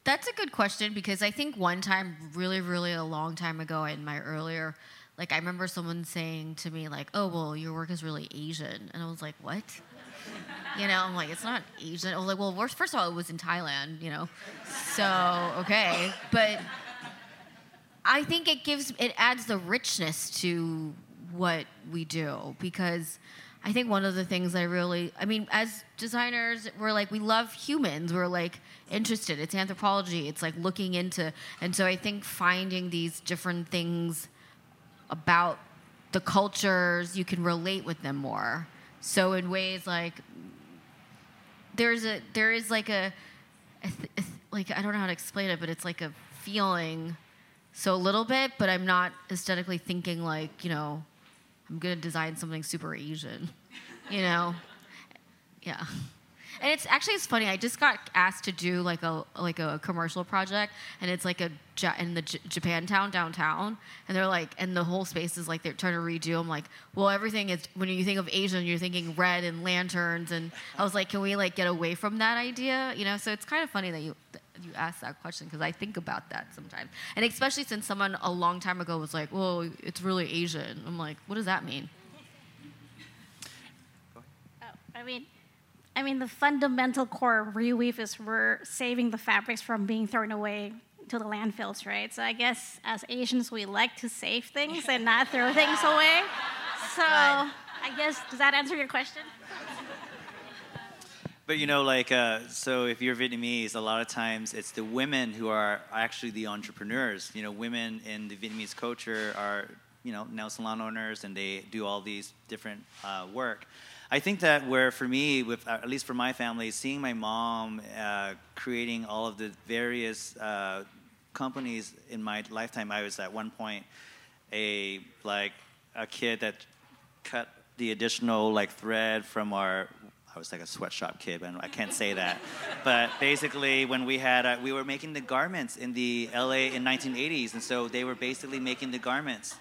That's a good question because I think one time, really, really a long time ago in my earlier, like I remember someone saying to me, like, oh, well, your work is really Asian. And I was like, what? you know, I'm like, it's not Asian. I was like, well, first of all, it was in Thailand, you know. So, okay. But I think it gives, it adds the richness to what we do because I think one of the things I really, I mean, as designers, we're like, we love humans. We're like interested. It's anthropology. It's like looking into, and so I think finding these different things about the cultures, you can relate with them more. So in ways like, there's a, there is like a, a, a like, I don't know how to explain it, but it's like a feeling. So a little bit, but I'm not aesthetically thinking like, you know, I'm gonna design something super Asian, you know? Yeah. And it's actually it's funny. I just got asked to do like a like a commercial project, and it's like a in the J- Japantown downtown, and they're like, and the whole space is like they're trying to redo. I'm like, well, everything is when you think of Asian, you're thinking red and lanterns, and I was like, can we like get away from that idea? You know, so it's kind of funny that you you ask that question because I think about that sometimes, and especially since someone a long time ago was like, "Well, it's really Asian." I'm like, "What does that mean?" Oh, I mean, I mean, the fundamental core of reweave is we're saving the fabrics from being thrown away to the landfills, right? So I guess as Asians, we like to save things and not throw things away. So I guess does that answer your question? But you know, like, uh, so if you're Vietnamese, a lot of times it's the women who are actually the entrepreneurs. You know, women in the Vietnamese culture are, you know, nail salon owners and they do all these different uh, work. I think that where for me, with uh, at least for my family, seeing my mom uh, creating all of the various uh, companies in my lifetime, I was at one point a like a kid that cut the additional like thread from our I was like a sweatshop kid, and I can't say that. but basically, when we had, uh, we were making the garments in the LA in 1980s, and so they were basically making the garments.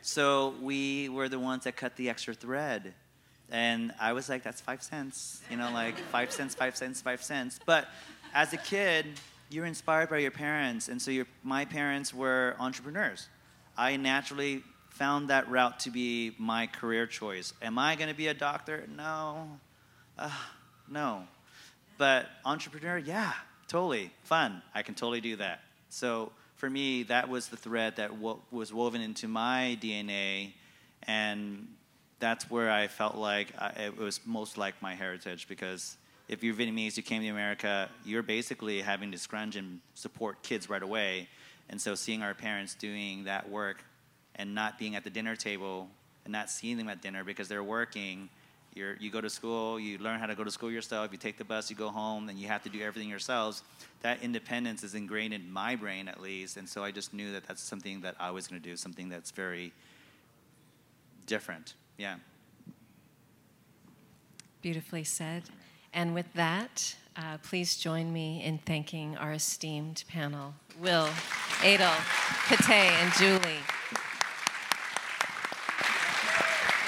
So we were the ones that cut the extra thread. And I was like, that's five cents, you know, like five cents, five cents, five cents. But as a kid, you're inspired by your parents. And so your, my parents were entrepreneurs. I naturally found that route to be my career choice. Am I going to be a doctor? No uh, no. But entrepreneur, yeah, totally fun. I can totally do that. So for me, that was the thread that wo- was woven into my DNA, and that's where I felt like I, it was most like my heritage because if you're Vietnamese, you came to America, you're basically having to scrunch and support kids right away. And so seeing our parents doing that work and not being at the dinner table and not seeing them at dinner because they're working you're, you go to school, you learn how to go to school yourself, you take the bus, you go home, and you have to do everything yourselves. That independence is ingrained in my brain, at least. And so I just knew that that's something that I was going to do, something that's very different. Yeah. Beautifully said. And with that, uh, please join me in thanking our esteemed panel Will, Edel, Peti, and Julie.